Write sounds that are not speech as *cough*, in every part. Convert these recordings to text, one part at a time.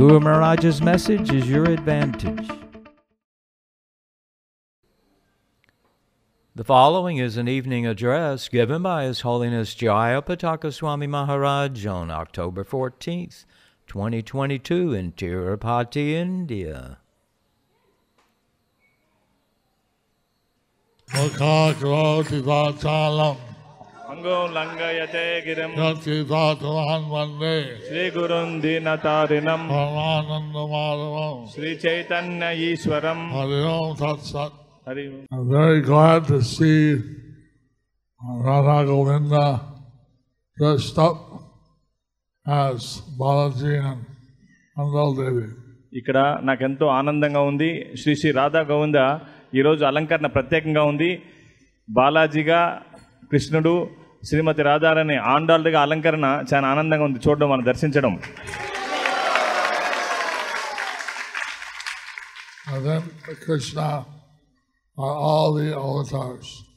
Guru Maharaj's message is your advantage. The following is an evening address given by His Holiness Jayapataka Swami Maharaj on October 14th, 2022 in Tirupati, India. Mukhakroti Vachalam అంగో లంఘయతే గిరిం Vatavan Vande Shri గురుం దీనతారిణం Paramananda Madhavam Shri Chaitanya ఈశ్వరం Tat Sat. Hari I'm very glad to see Radha Govinda dressed up as Balaji and Andal Devi. ఇక్కడ నాకెంతో ఆనందంగా ఉంది శ్రీ శ్రీ రాధా గోవింద ఈరోజు అలంకరణ ప్రత్యేకంగా ఉంది బాలాజీగా కృష్ణుడు శ్రీమతి రాధారాణి ఆండాళ్ళుగా అలంకరణ చాలా ఆనందంగా ఉంది చూడడం మనం దర్శించడం.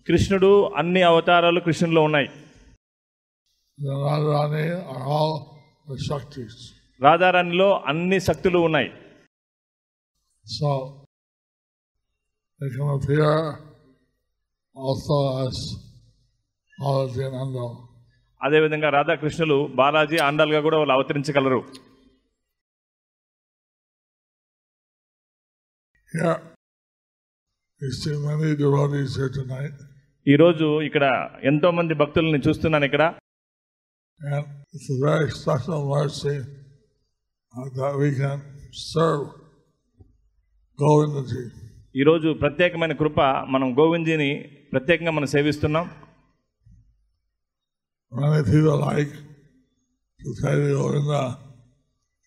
కృష్ణుడు అన్ని అవతారాలు కృష్ణులో ఉన్నాయి. రాధారాణిలో అన్ని శక్తులు ఉన్నాయి. So they come appear also as అదేవిధంగా రాధాకృష్ణులు బాలాజీ ఆండాలుగా కూడా వాళ్ళు అవతరించగలరు. ఈరోజు ఇక్కడ ఎంతో మంది భక్తులని చూస్తున్నాను ఇక్కడ. ఈరోజు ప్రత్యేకమైన కృప మనం గోవిందీని ప్రత్యేకంగా మనం సేవిస్తున్నాం. Many people like to say to Govinda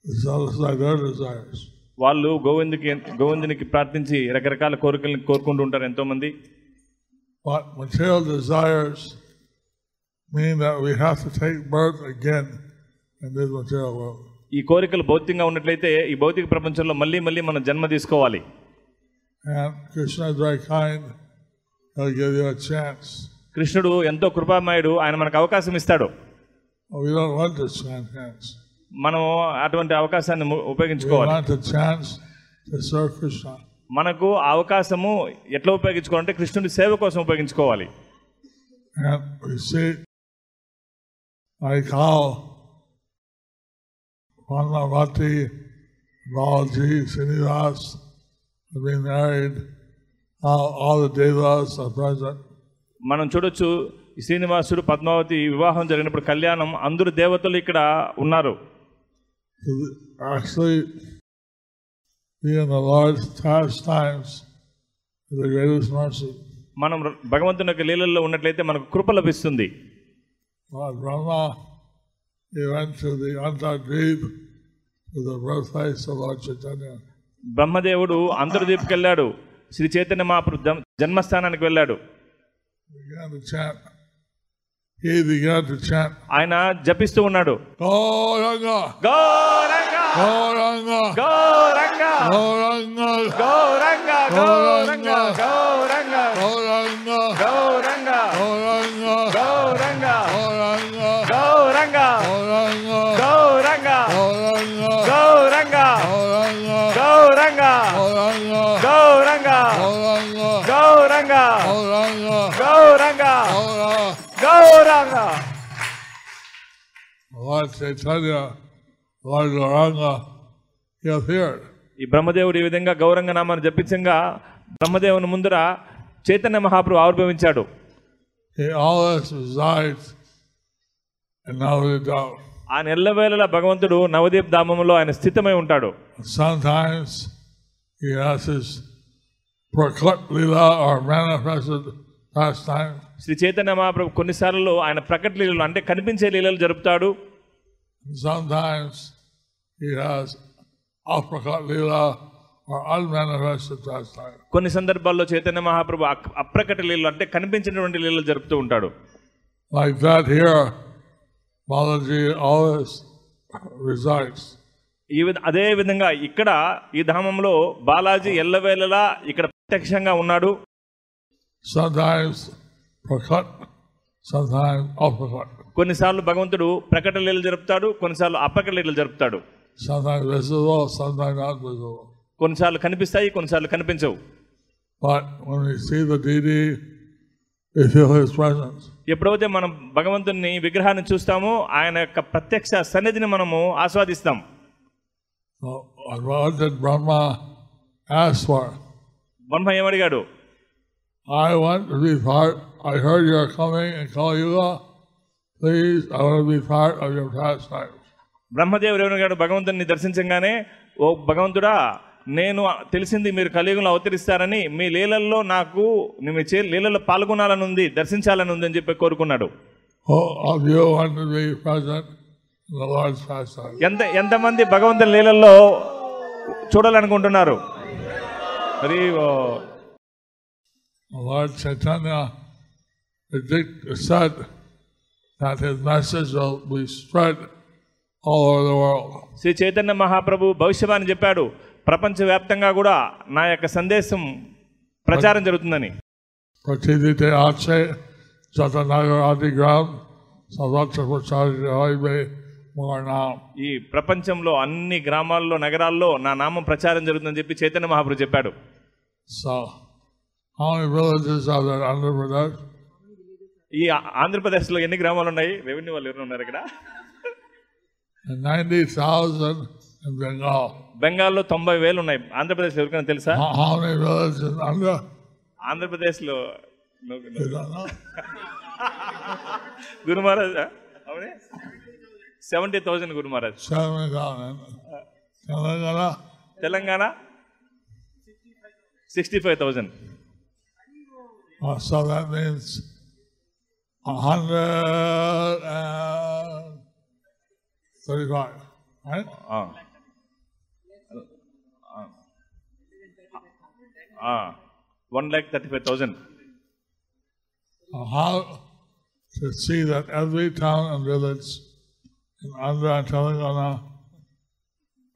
to satisfy their desires. వాళ్ళు గోవిందుకి గోవిందునికి ప్రార్థించి రకరకాల కోరికల్ని కోరుకుంటూ ఉంటారు ఎంతో మంది But material desires mean that we have to take birth again in this material world. ఈ కోరికలు భౌతికంగా ఉన్నట్లయితే ఈ భౌతిక ప్రపంచంలో మళ్ళీ మళ్ళీ మనం జన్మ తీసుకోవాలి And Krishna is very kind. He'll give you a chance. కృష్ణుడు ఎంతో కృపామయుడు ఆయన మనకు అవకాశం ఇస్తాడు. మనం అటువంటి అవకాశాన్ని ఉపయోగించుకోవాలి. మనకు అవకాశము ఎట్లా ఉపయోగించుకోవాలంటే కృష్ణుడి సేవ కోసం ఉపయోగించుకోవాలి. Srinivas call Panavati, Balaji, Srinivas have మనం చూడొచ్చు శ్రీనివాసుడు పద్మావతి వివాహం జరిగినప్పుడు కళ్యాణం అందరు దేవతలు ఇక్కడ ఉన్నారు actually the the greatest mercy. మనం భగవంతుని యొక్క లీలల్లో ఉన్నట్లయితే మనకు కృప లభిస్తుంది. బ్రహ్మదేవుడు అంతర్దీప్కి వెళ్ళాడు శ్రీ చైతన్య మహాప్రభు జన్- జన్మస్థానానికి వెళ్ళాడు ఆయన జపిస్తూ ఉన్నాడు. Gauranga. Gauranga. Gauranga. Lord Chaitanya, Lord Gauranga, he appeared. ఈ బ్రహ్మదేవుడు ఈ విధంగా గౌరంగ నామాన్ని జపించంగా బ్రహ్మదేవుని ముందర చైతన్య మహాప్రభు ఆవిర్భవించాడు. ఆయన ఎల్లవేళలా భగవంతుడు నవదీప్ ధామంలో ఆయన స్థితమై ఉంటాడు. శ్రీ చైతన్య మహాప్రభు కొన్నిసార్లు ఆయన ప్రకట లీలలు అంటే కనిపించే లీలలు జరుపుతాడు sometimes he has apakalila or unmanifested pastime కొన్ని సందర్భాల్లో చైతన్య మహాప్రభు అప్రకట లీల అంటే కనిపించినటువంటి లీలలు జరుపుతూ ఉంటాడు. Like that here Balaji always resides ఈ విధ అదే విధంగా ఇక్కడ ఈ ధామంలో బాలాజీ ఎల్లవేళలా ఇక్కడ ప్రత్యక్షంగా ఉన్నాడు. సమ్ టైమ్స్ ప్రకట్ సమ్ టైమ్స్ అప్రకట్ కొన్నిసార్లు భగవంతుడు ప్రకటన లీలు జరుపుతాడు. కొన్నిసార్లు అప్రకట లీలు జరుపుతాడు కొన్నిసార్లు కనిపిస్తాయి కొన్నిసార్లు కనిపించవు. ఎప్పుడైతే మనం భగవంతుని విగ్రహాన్ని చూస్తామో ఆయన యొక్క ప్రత్యక్ష సన్నిధిని మనము ఆస్వాదిస్తాం. Brahma ఏమడిగాడు? I want I heard your coming Please, I want to be part of your pastimes. బ్రహ్మదేవుడు ఏమడిగాడు భగవంతుని దర్శించగానే ఓ భగవంతుడా నేను తెలిసింది మీరు కలియుగంలో అవతరిస్తారని మీ లీలల్లో నాకు మీ చే లీలలో పాల్గొనాలని ఉంది దర్శించాలని ఉంది అని చెప్పి కోరుకున్నాడు pastimes? ఎంత ఎంతమంది భగవంతుని లీలల్లో చూడాలనుకుంటున్నారు మరి Lord Chaitanya said that his message will be spread all over the world. Shri Chaitanya మహాప్రభు భవిష్యవాణి చెప్పాడు ప్రపంచవ్యాప్తంగా కూడా నా యొక్క సందేశం ప్రచారం జరుగుతుందని Adigram, Savatra Prachari Hoibe, Mornam. ఈ ప్రపంచంలో అన్ని గ్రామాల్లో నగరాల్లో నా నామం ప్రచారం జరుగుతుందని చెప్పి చైతన్య మహాప్రభు చెప్పాడు many villages are there under Pradesh? ఈ ఆంధ్రప్రదేశ్లో ఎన్ని గ్రామాలు ఉన్నాయి రెవెన్యూ వాళ్ళు ఎవరు ఉన్నారు ఇక్కడ? And 90,000 in Bengal. బెంగాల్లో తొంభై వేలు ఉన్నాయి ఆంధ్రప్రదేశ్ ఎవరికైనా తెలుసా? ఆంధ్రప్రదేశ్లో? గురు మహారాజ్ అవునే seventy thousand Guru Maharaj. 70,000. Telangana, Telangana? Sixty five a hundred and thirty-five, right? One lakh thirty five thousand Uh, how to see that every town and village in Andhra and Telangana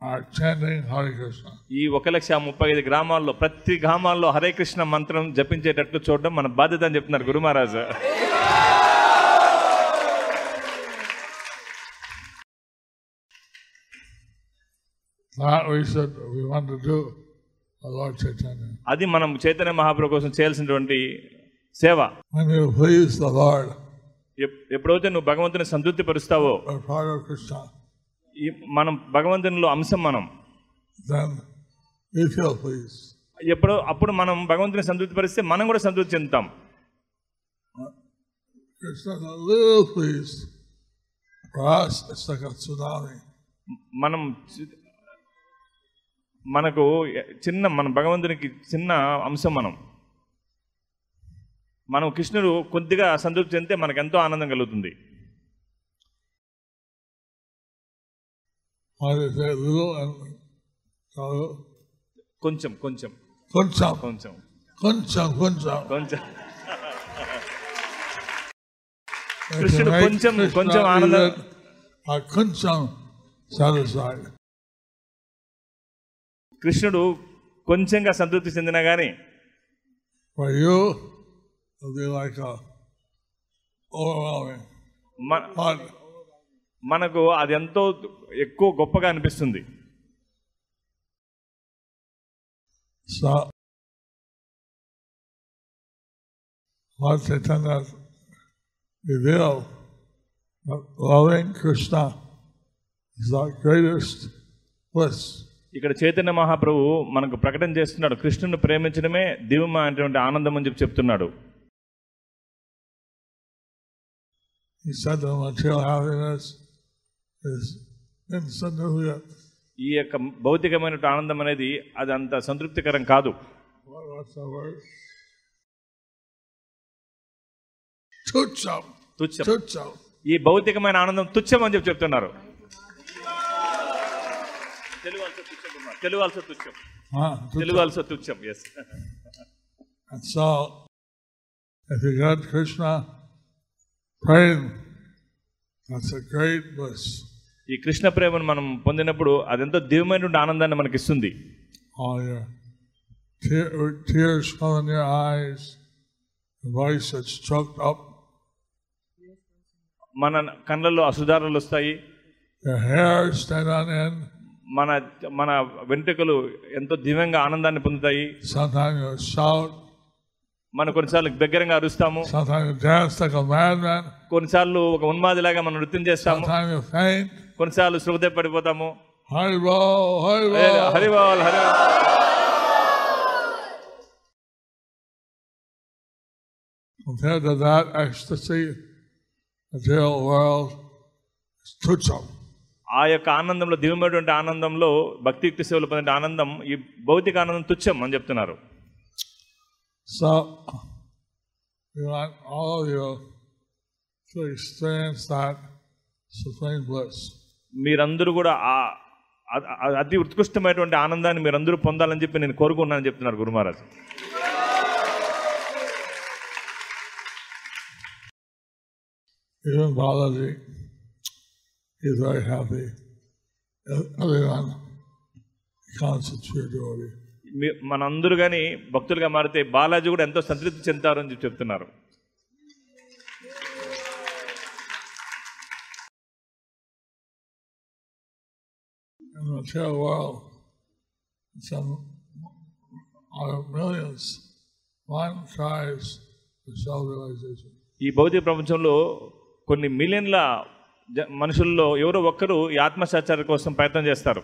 are chanting Hare Krishna. ఈ ఒక లక్ష ముప్పై ఐదు గ్రామాల్లో ప్రతి గ్రామాల్లో హరే కృష్ణ మంత్రం జపించేటట్లు చూడడం మన బాధ్యత అని చెప్తున్నారు గురు Maharaj That we should, we want to do for Lord Chaitanya. అది మనం చైతన్య మహాప్రభు కోసం చేయాల్సినటువంటి సేవ. ఎప్పుడైతే నువ్వు భగవంతుని సంతృప్తి పరుస్తావో మనం భగవంతునిలో అంశం మనం. ఎప్పుడో అప్పుడు మనం భగవంతుని సంతృప్తి పరిస్తే మనం కూడా సంతృప్తి చెందుతాం. Krishna's మనకు చిన్న మన భగవంతునికి చిన్న అంశం మనం. మనం కృష్ణుడు కొద్దిగా సంతృప్తి చెందితే మనకు ఎంతో ఆనందం కలుగుతుంది. కొంచెం కొంచెం. కొంచెం. కొంచెం. కొంచెం కొంచెం. కొంచెం. కృష్ణుడు కొంచెం కొంచెం ఆనందం. కొంచెం సరే సార్ కృష్ణుడు కొంచెంగా సంతృప్తి చెందిన కానీ మనకు అది ఎంతో ఎక్కువ గొప్పగా అనిపిస్తుంది. కృష్ణ ఇస్ ద గ్రేటెస్ట్ ఇక్కడ చైతన్య మహాప్రభు మనకు ప్రకటన చేస్తున్నాడు. కృష్ణుని ప్రేమించడమే దివ్యమైనటువంటి ఆనందం అని చెప్పి చెప్తున్నాడు. ఈ యొక్క భౌతికమైన ఆనందం అనేది అది అంత సంతృప్తికరం కాదు. ఈ భౌతికమైన ఆనందం తుచ్చం అని చెప్పి చెప్తున్నారు. తెలివాల్సి తుచ్చం. తెలివాల్సి తుచ్చం. Yes so regard Krishna prem ఈ కృష్ణ ప్రేమను మనం పొందినప్పుడు అదెంతో దివ్యమైన ఆనందాన్ని మనకి ఇస్తుంది మన కళ్ళల్లో అసుధారాలు వస్తాయి. మన మన వెంటకలు ఎంతో దివ్యంగా ఆనందాన్ని పొందుతాయి. మన కొన్నిసార్లు దగ్గరగా అరుస్తాము. కొన్నిసార్లు ఒక ఉన్మాది లాగా మనం నృత్యం చేస్తాము. కొన్నిసార్లు శ్రుభదే పడిపోతాము. హరివాల్ Hari Compared to that ecstasy, the real world is. ఆ యొక్క ఆనందంలో దివ్యమైనటువంటి ఆనందంలో భక్తియుక్తి సేవలు పొందే ఆనందం ఈ భౌతిక ఆనందం తుచ్చం అని చెప్తున్నారు. మీరందరూ కూడా ఆ అతి ఉత్కృష్టమైనటువంటి ఆనందాన్ని మీరందరూ పొందాలని చెప్పి నేను కోరుకున్నానని చెప్తున్నారు గురు Maharaj Even Balaji he's very happy. మనందరు కానీ భక్తులుగా మారితే బాలాజీ కూడా ఎంతో సంతృప్తి చెందుతారు అని చెప్తున్నారు ఈ భౌతిక ప్రపంచంలో కొన్ని మిలియన్ల మనుషుల్లో ఎవరో ఒక్కరు ఈ ఆత్మసాచార కోసం ప్రయత్నం చేస్తారు.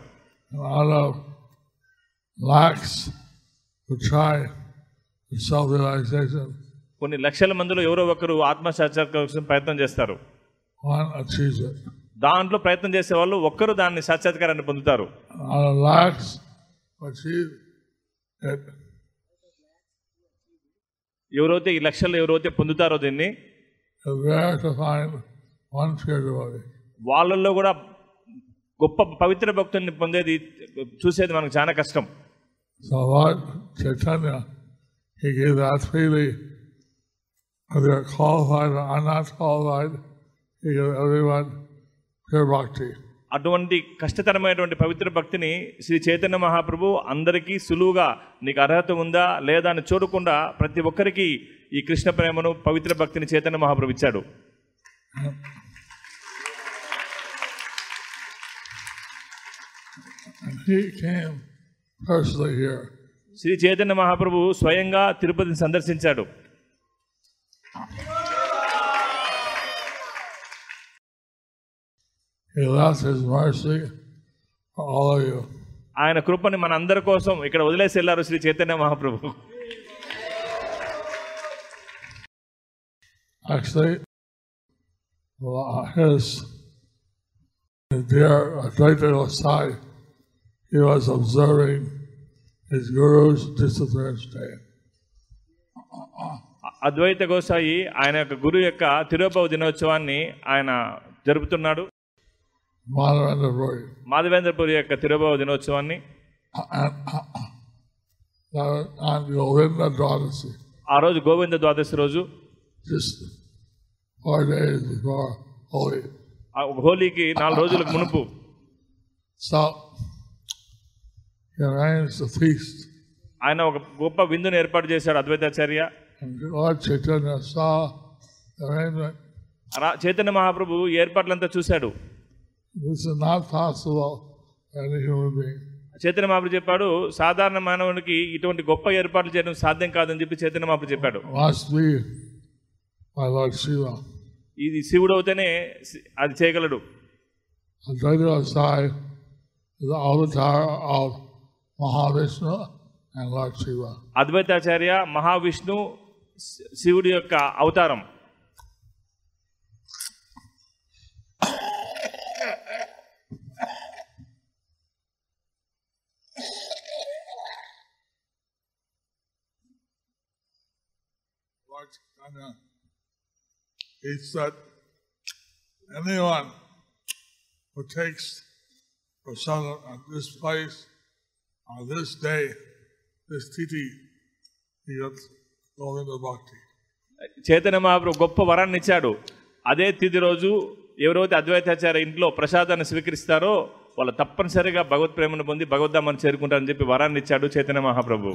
కొన్ని లక్షల మందిలో ఎవరో ఒకరు ఆత్మసాచార కోసం ప్రయత్నం చేస్తారు. దాంట్లో ప్రయత్నం చేసే వాళ్ళు ఒక్కరు దాన్ని సాక్షాత్కారాన్ని పొందుతారు. ఎవరైతే ఈ లక్షల్లో ఎవరైతే పొందుతారో దీన్ని వాళ్ళల్లో కూడా గొప్ప పవిత్ర భక్తుల్ని పొందేది చూసేది మనకు చాలా కష్టం. So Lord Chaitanya, he gave that freely, whether you're qualified or are not qualified, he gave everyone pure bhakti. అటువంటి కష్టతరమైనటువంటి పవిత్ర భక్తిని శ్రీ చైతన్య మహాప్రభు అందరికీ సులువుగా నీకు అర్హత ఉందా లేదా అని చూడకుండా ప్రతి ఒక్కరికి ఈ కృష్ణ ప్రేమను పవిత్ర భక్తిని చైతన్య మహాప్రభు ఇచ్చాడు. శ్రీ చైతన్య మహాప్రభు స్వయంగా తిరుపతిని సందర్శించాడు. ఆయన కృపని మన అందరి కోసం ఇక్కడ వదిలేసి వెళ్ళారు Shri Chaitanya Mahaprabhu. Actually he was observing his guru's disappearance day. Advaita Gosai ఆయన యొక్క గురువు యొక్క తిరుపవ దినోత్సవాన్ని ఆయన జరుపుతున్నాడు Puri. మాధవేంద్రపురి యొక్క తిరుపవ దినోత్సవాన్ని Govinda Dwadasi, ఆ రోజు గోవింద ద్వాదశి రోజు హోలీకి నాలుగు రోజులకు మునుపు So, he arranged a feast. ఆయన ఒక గొప్ప విందును ఏర్పాటు చేశాడు అద్వైతాచార్య. చైతన్య మహాప్రభు ఏర్పాట్లంతా చూశాడు. చైతన్య మహాప్రభు చెప్పాడు సాధారణ మానవునికి ఇటువంటి గొప్ప ఏర్పాట్లు చేయడం సాధ్యం కాదని చెప్పి చైతన్య మహాప్రభు చెప్పాడు. ఇది శివుడు అవుతేనే అది చేయగలడు. Advaita Sai is the avatar of Mahavishnu and Lord Shiva. Advaitacharya Mahavishnu శి- శివుడి యొక్క అవతారం Lord Chaitanya, he said, anyone who takes prasadam at this place On this day, this Titi, he got Govinda Bhakti. Chaitanya Mahaprabhu గొప్ప వరాన్ని ఇచ్చాడు అదే తిథి రోజు ఎవరైతే అద్వైతాచార్య ఇంట్లో ప్రసాదాన్ని స్వీకరిస్తారో వాళ్ళు తప్పనిసరిగా భగవత్ ప్రేమను పొంది భగవద్ధామని చేరుకుంటారని చెప్పి వరాన్ని ఇచ్చాడు Chaitanya Mahaprabhu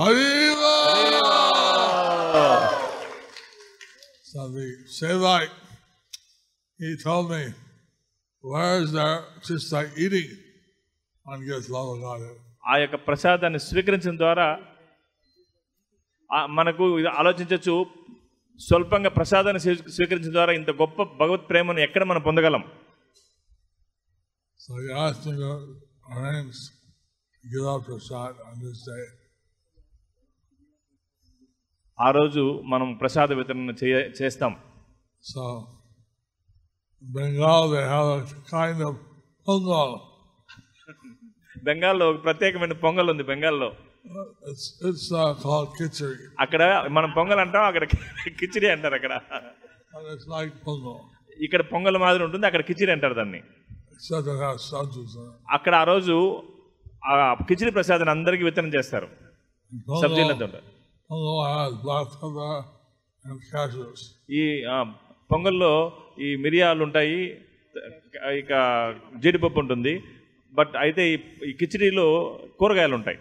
he told me, where is there just like eating one gets love? ఆ యొక్క ప్రసాదాన్ని స్వీకరించడం ద్వారా మనకు ఇది ఆలోచించవచ్చు స్వల్పంగా ప్రసాదాన్ని స్వీ- స్వీకరించడం ద్వారా ఇంత గొప్ప భగవత్ ప్రేమను ఎక్కడ మనం పొందగలం So he asked me to arrange to give out prasad on this day. ఆ రోజు మనం ప్రసాద వితరణ చేస్తాం in Bengal they have a kind of pungal. బెంగాల్లో ఒక ప్రత్యేకమైన పొంగల్ ఉంది బెంగాల్లో. Uh, uh, అక్కడ మనం పొంగల్ అంటాం అక్కడ కిచిడి అంటారు అక్కడ. ఇక్కడ పొంగల్ మాదిరి ఉంటుంది అక్కడ కిచిడి అంటారు దాన్ని. అక్కడ ఆ రోజు ఆ కిచిడి ప్రసాదాన్ని అందరికీ వితరణ చేస్తారు. సబ్జీలతో. ఈ పొంగల్లో ఈ మిరియాలు ఉంటాయి ఇక జీడిపప్పు ఉంటుంది బట్ అయితే ఈ- కిచిడీలో కూరగాయలు ఉంటాయి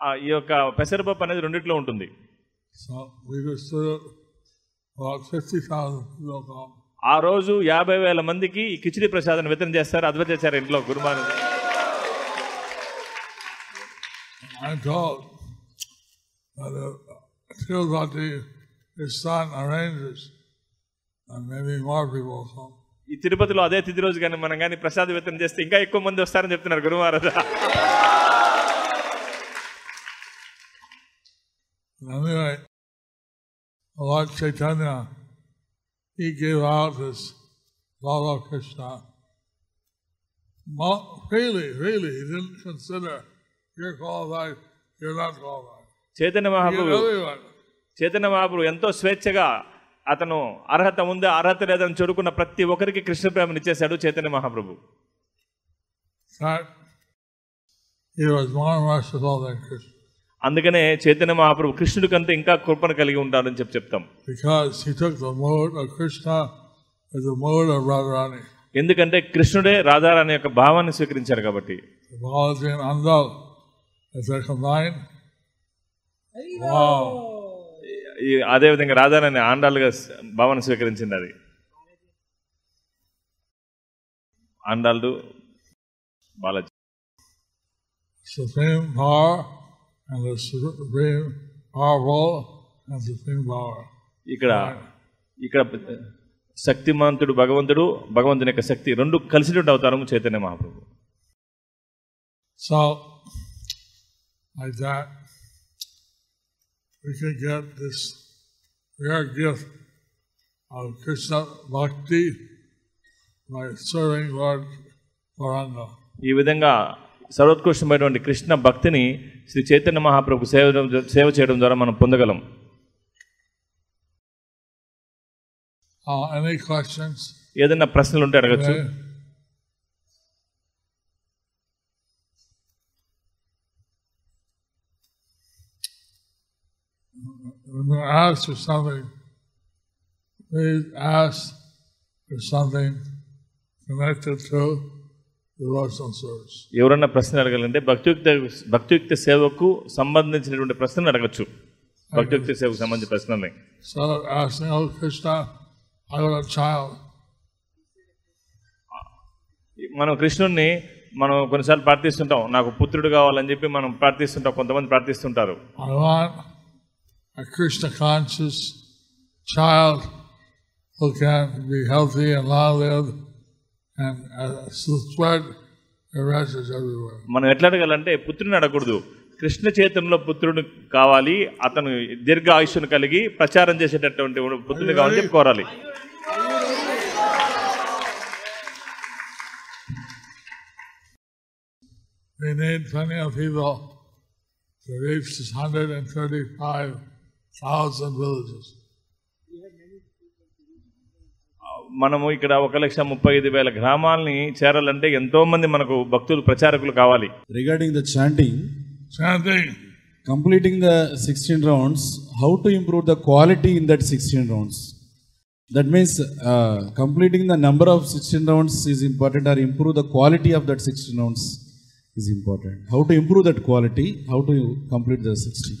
uh, ఈ యొక్క పెసరపప్పు అనేది రెండిట్లో ఉంటుంది So we just did it. About 50,000 people come. ఆ రోజు యాభై వేల మందికి ఈ కిచిడి ప్రసాదాన్ని వితరణ చేస్తారు అద్వైతాచార్య ఇంట్లో గురుమాను that uh, Tirupati, his son arranges, and maybe more people will come. ఈ తిరుపతిలో అదే తిథి రోజు కానీ మనం కానీ ప్రసాద వితరణ చేస్తే ఇంకా ఎక్కువ మంది వస్తారని చెప్తున్నారు గురుమారాజు Anyway, Lord Chaitanya, he gave out his love of Krishna. Mo- Really, really, he didn't consider you're qualified, you're not qualified. Chaitanya He gave Mahaprabhu everyone. Chaitanya Mahaprabhu ఎంతో స్వేచ్ఛగా అతను అర్హత ఉందా అర్హత లేదని చూడుకున్న ప్రతి ఒక్కరికి కృష్ణ ప్రేమను ఇచ్చేశాడు చైతన్య మహాప్రభు. అందుకనే చైతన్య మహాప్రభు కృష్ణుడి కంటే ఇంకా కృపను కలిగి ఉంటాడని చెప్పి చెప్తాం. ఎందుకంటే కృష్ణుడే రాధారాణి యొక్క భావాన్ని స్వీకరించారు కాబట్టి. The అదేవిధంగా రాధారాణి ఆండాలుగా స- భావాన్ని స్వీకరించింది అది. ఆండాళ్ళు Balaji. Supreme power and the supreme powerful and supreme power. ఇక్కడ ఇక్కడ శక్తిమంతుడు భగవంతుడు భగవంతుని యొక్క శక్తి రెండు కలిసినట్టు అవతారము Chaitanya Mahaprabhu. So, like that, we can get this rare gift of Krishna Bhakti by serving Lord Paranga. ఈ విధంగా సర్వోత్కృష్టమైనటువంటి కృష్ణ భక్తిని శ్రీ చైతన్య మహాప్రభు సేవ సేవ చేయడం ద్వారా మనం పొందగలం. Uh, ఏదైనా ప్రశ్నలు ఉంటే అడగచ్చు. Okay. When you ask for something, please ask for something connected to. ఎవరన్నా ప్రశ్న అడగాలంటే భక్తియుక్త భక్తియుక్త సేవకు సంబంధించినటువంటి ప్రశ్నలు అడగచ్చు భక్తియుక్త సేవకు సంబంధించిన ప్రశ్నల్ని So asking, oh Krishna, I got a child. మనం కృష్ణుణ్ణి మనం కొన్నిసార్లు ప్రార్థిస్తుంటాం నాకు పుత్రుడు కావాలని చెప్పి మనం ప్రార్థిస్తుంటాం కొంతమంది ప్రార్థిస్తుంటారు I want a Krishna conscious child who can be healthy and long lived and uh, spread the message everywhere. మనం ఎట్లా అడగాలంటే పుత్రుని అడగకూడదు కృష్ణ చేతంలో పుత్రుడు కావాలి అతను దీర్ఘ ఆయుష్ను కలిగి ప్రచారం చేసేటటువంటి పుత్రుడు కావాలని చెప్పి కోరాలి We need plenty of people to reach this thousand villages మనము ఇక్కడ ఒక లక్ష ముప్పై ఐదు వేల గ్రామాలని చేరాలంటే ఎంతో మంది మనకు భక్తులు ప్రచారకులు కావాలి. Regarding the chanting completing the sixteen rounds how to improve the quality in that sixteen rounds that means completing the number of sixteen rounds is important or improve the quality of that sixteen rounds is important how to improve that quality how to complete the sixteen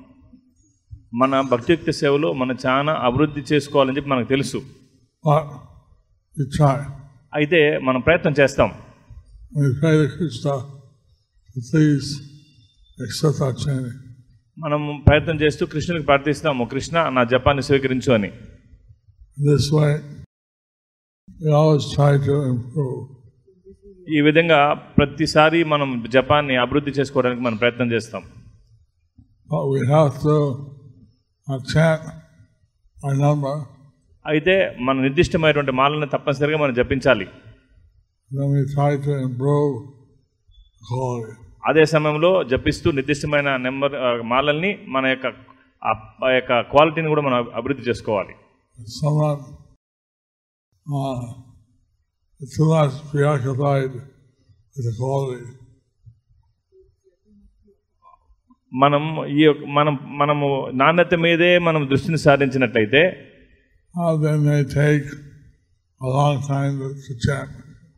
మన భక్తియుక్త సేవలో మనం చాలా అభివృద్ధి చేసుకోవాలని చెప్పి మనకు తెలుసు. అయితే మనం ప్రయత్నం చేస్తాం. మనం ప్రయత్నం చేస్తూ కృష్ణునికి ప్రార్థిస్తాము కృష్ణ నా జపాన్ని స్వీకరించు అని. ఈ విధంగా ప్రతిసారి మనం జపాన్ని అభివృద్ధి చేసుకోవడానికి మనం ప్రయత్నం చేస్తాం But we have to uh, chant our number, అయితే మన నిర్దిష్టమైనటువంటి మాలను తప్పనిసరిగా మనం జపించాలి. అదే సమయంలో జపిస్తూ నిర్దిష్టమైన నెంబర్ మాలల్ని మన యొక్క ఆ యొక్క క్వాలిటీని కూడా మనం అభివృద్ధి చేసుకోవాలి. Too much preoccupied with the quality, మనం ఈ మనం మనము నాణ్యత మీదే మనం దృష్టిని సారించినట్లయితే chant.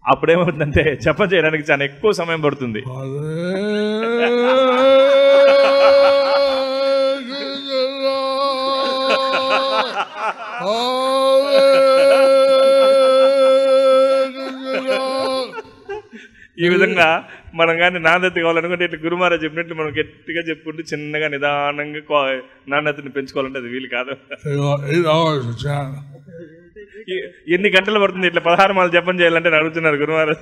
అప్పుడేమవుతుందంటే జపం చేయడానికి చాలా ఎక్కువ సమయం పడుతుంది *laughs* ఈ విధంగా మనం కానీ నాణ్యత కావాలనుకుంటే ఇట్లా గురుమారా చెప్పినట్లు మనం గట్టిగా చెప్పుకుంటూ చిన్నగా నిదానంగా నాణ్యతని పెంచుకోవాలంటే అది వీలు కాదు. ఎన్ని గంటలు పడుతుంది ఇట్లా పదహారు మాలు జపం చేయాలంటే అడుగుతున్నారు గురుమారా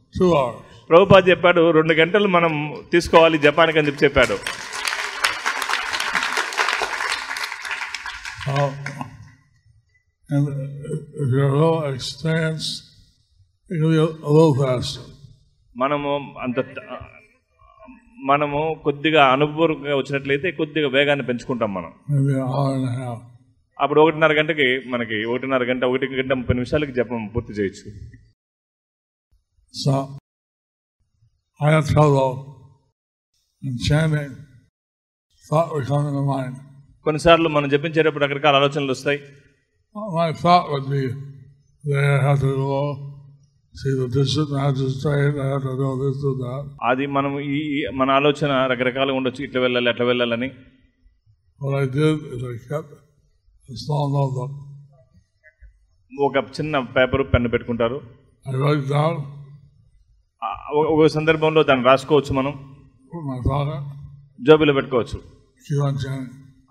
ప్రభుపా ప్రభుపాద్ చెప్పాడు రెండు గంటలు మనం తీసుకోవాలి జపానికి అని చెప్పి చెప్పాడు. and if you're a little experienced, you can be a, little faster. మనము అంత మనము కొద్దిగా అనుభవంగా వచ్చినట్లయితే కొద్దిగా వేగాన్ని పెంచుకుంటాం మనం. అప్పుడు ఒకటిన్నర గంటకి మనకి ఒకటిన్నర గంట ఒకటి గంట ముప్పై నిమిషాలకి జపం పూర్తి చేయొచ్చు. కొన్నిసార్లు మనం జపించేటప్పుడు రకరకాల ఆలోచనలు వస్తాయి. My thought would be I have to go. అది మనం ఈ మన ఆలోచన రకరకాలుగా ఉండొచ్చు ఇట్లా వెళ్ళాలి అట్లా వెళ్ళాలని. ఒక చిన్న పేపర్ పెన్ను పెట్టుకుంటారు ఒక- సందర్భంలో దాన్ని రాసుకోవచ్చు మనం జోబులో పెట్టుకోవచ్చు.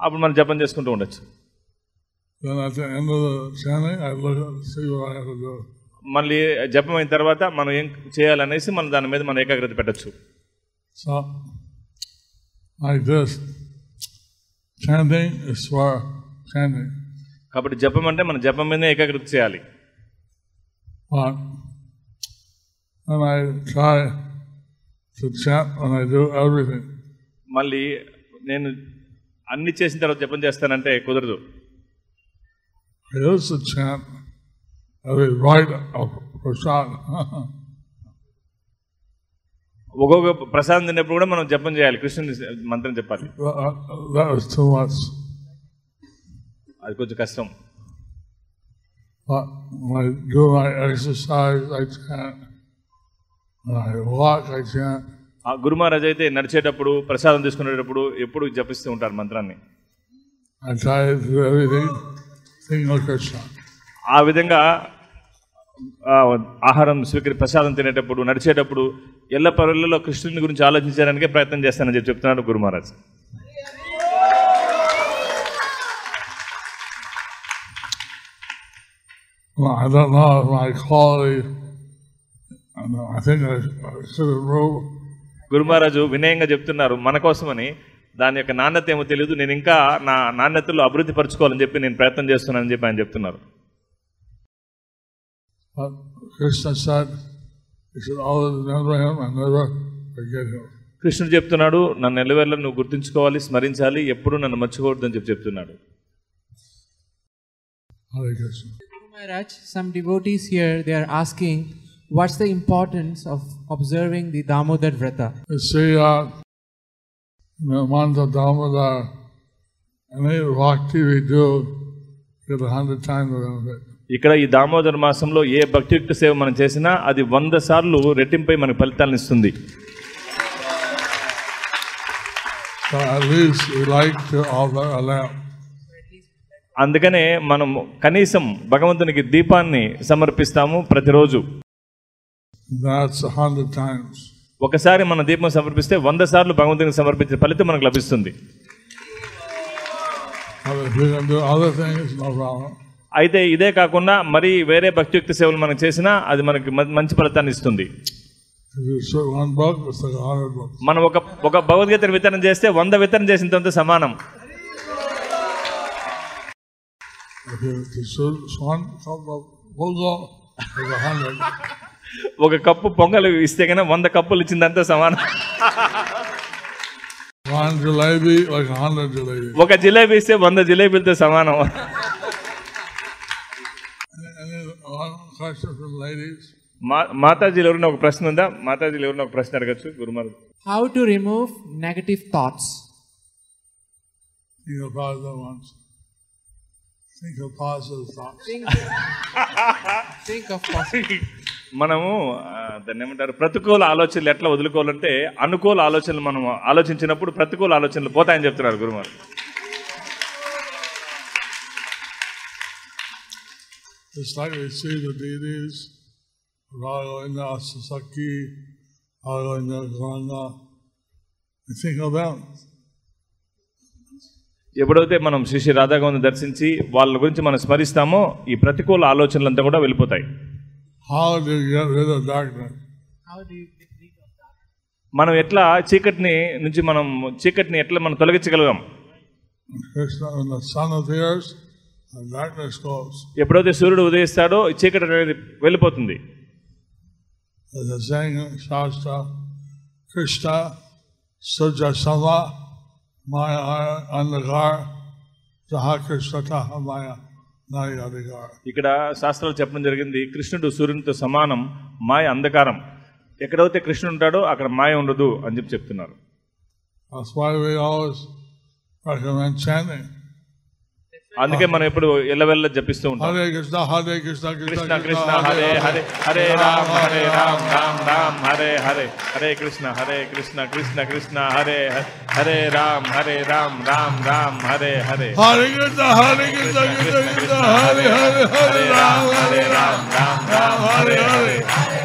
అప్పుడు మనం జపం చేసుకుంటూ ఉండొచ్చు మళ్ళీ జపం అయిన తర్వాత మనం ఏం చేయాలనేసి మనం దాని మీద మనం ఏకాగ్రత పెట్టచ్చు. కాబట్టి జపం అంటే మన జపం మీద ఏకాగ్రత చేయాలి. మళ్ళీ నేను అన్ని చేసిన తర్వాత జపం చేస్తానంటే కుదరదు. Here's the chant of a rite of prasad. ఒక్కొక్క ప్రసాదం తిన్నప్పుడు కూడా మనం జపం చేయాలి. కృష్ణుని మంత్రం చెప్పాలి. అది కొంచెం కష్టం. I do my exercise, ఆ గురు మహారాజ్ అయితే నడిచేటప్పుడు ప్రసాదం తీసుకునేటప్పుడు ఎప్పుడు జపిస్తూ ఉంటారు మంత్రాన్ని. ఆ విధంగా ఆహారం స్వీకరి ప్రసాదం తినేటప్పుడు నడిచేటప్పుడు ఎల్ల పరులలో కృష్ణుని గురించి ఆలోచించడానికే ప్రయత్నం చేస్తానని చెప్పి చెప్తున్నాడు గురు Maharaj. Well, I don't know if my quality, I, know, I think I, I should have wrote గురు మహారాజు వినయంగా చెప్తున్నారు మన కోసమని దాని యొక్క నాణ్యత ఏమో తెలియదు నేను ఇంకా నా నాణ్యతలో అభివృద్ధి పరచుకోవాలని చెప్పి నేను ప్రయత్నం చేస్తున్నానని చెప్పి ఆయన చెప్తున్నారు. కృష్ణుడు చెప్తున్నాడు నన్ను నెలవేళ్ళ నువ్వు గుర్తుంచుకోవాలి స్మరించాలి ఎప్పుడు నన్ను మర్చిపోవద్దు అని చెప్పి చెప్తున్నాడు. Asking what's the importance of observing the Damodar vrata know, mantra, dhamma, any bhakti we do, get a hundred times the benefit. ఇక్కడ ఈ దామోదర మాసంలో ఏ భక్తియుక్త సేవ మనం చేసినా అది వంద సార్లు రెట్టింపై మనకు ఫలితాలను ఇస్తుంది. అందుకనే మనం కనీసం భగవంతునికి దీపాన్ని సమర్పిస్తాము ప్రతిరోజు. ఒకసారి మన దీపం సమర్పిస్తే వంద సార్లు భగవంతునికి సమర్పించిన ఫలితం మనకు లభిస్తుంది అయితే ఇదే కాకుండా మరి వేరే భక్తియుక్త సేవలు మనం చేసినా అది మనకి మంచి ఫలితాన్ని ఇస్తుంది మనం ఒక ఒక భగవద్గీతను వితరణ చేస్తే వంద వితరణ తర్వాత సమానం Okay, so one cup of bulgo, it's a hundred. ఒక కప్పు పొంగలు ఇస్తే కన్నా వంద కప్పులు ఇచ్చిందంతా సమానం. ఒక జిలేబీ ఇస్తే వంద జిలేబీలతో సమానం. మాతాజీలు ఎవరిన ఒక ప్రశ్న ఉందా? మాతాజీలు ఎవరిన ఒక ప్రశ్న అడగచ్చు గురుమారు. How to remove negative thoughts Think of positive thoughts. Think, of positive. *laughs* మనము దాన్ని ఏమంటారు ప్రతికూల ఆలోచనలు ఎట్లా వదులుకోవాలంటే అనుకూల ఆలోచనలు మనం ఆలోచించినప్పుడు ప్రతికూల ఆలోచనలు పోతాయని చెప్తున్నారు గురుమారు. Just like we see the deities, Raghavendra, Sasaki, Raghavendra, Ganga, we think of them. ఎప్పుడైతే మనం శ్రీ శ్రీ రాధాగోవింద దర్శించి వాళ్ళ గురించి మనం స్మరిస్తామో ఈ ప్రతికూల ఆలోచనలంతా కూడా వెళ్ళిపోతాయి. How do you get rid of darkness? How do you get rid of that? మనం ఎట్లా చీకటిని నుంచి మనం చీకటిని ఎట్లా మనం తొలగించగలిగాం Krishna, when the sun appears, the darkness goes. ఎప్పుడైతే సూర్యుడు ఉదయిస్తాడో ఈ చీకటి అనేది వెళ్ళిపోతుంది There's a saying in Shastra, Krishna, Surja Sama, ఇక్కడ శాస్త్రాలు చెప్పడం జరిగింది కృష్ణుడు సూర్యునితో సమానం మాయ అంధకారం. ఎక్కడైతే కృష్ణుడు ఉంటాడో అక్కడ మాయ ఉండదు అని చెప్పి చెప్తున్నారు That's why we always recommend chanting. అందుకే మనం ఎప్పుడు ఎల్లవెల్ల జపిస్తూ ఉంటాం. Krishna, Hare Krishna, Krishna Krishna Krishna Hare Hare Hare Rama Hare Rama Rama Rama Hare Hare Hare Krishna Hare Krishna Krishna Krishna Hare Hare Hare Rama Hare Rama Rama Rama Hare Hare Hare Krishna, Hare Krishna, Krishna Krishna, Hare Hare, Hare Ram, Hare Ram, Rama Rama Hare Hare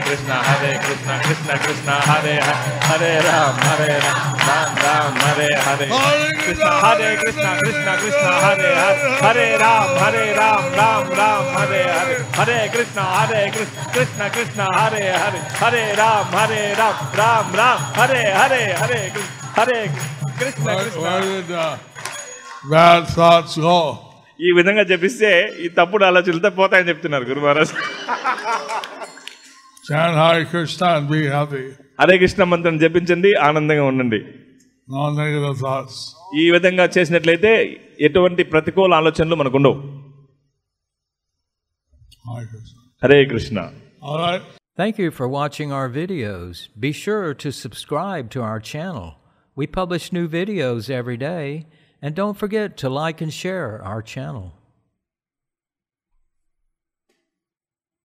Krishna Hare Krishna Krishna Krishna Hare Hare Hare Rama Hare Rama Rama Rama Hare Hare Krishna Hare Krishna Krishna Krishna Hare Hare Hare Rama Hare Rama Rama Rama Hare Hare Hare Krishna Hare Krishna Krishna Krishna Hare Hare Hare Rama Hare Rama Rama Rama Hare Hare Hare Krishna Hare Krishna Where, Krishna where did uh, bad thoughts go? ఈ విధంగా జపిస్తే ఈ తప్పుడు ఆలోచనలతో పోతాయని చెప్తున్నారు గురు Maharaj Chant Hare Krishna and be happy. Hare Krishna మంత్రం జపించండి ఆనందంగా ఉండండి No negative thoughts. ఈ విధంగా చేసినట్లయితే ఎటువంటి ప్రతికూల ఆలోచనలు మనకు ఉండవు Hare Krishna. Hare Krishna All right. Thank you for watching our videos. Be sure to subscribe to our channel. We publish new videos every day, and don't forget to like and share our channel.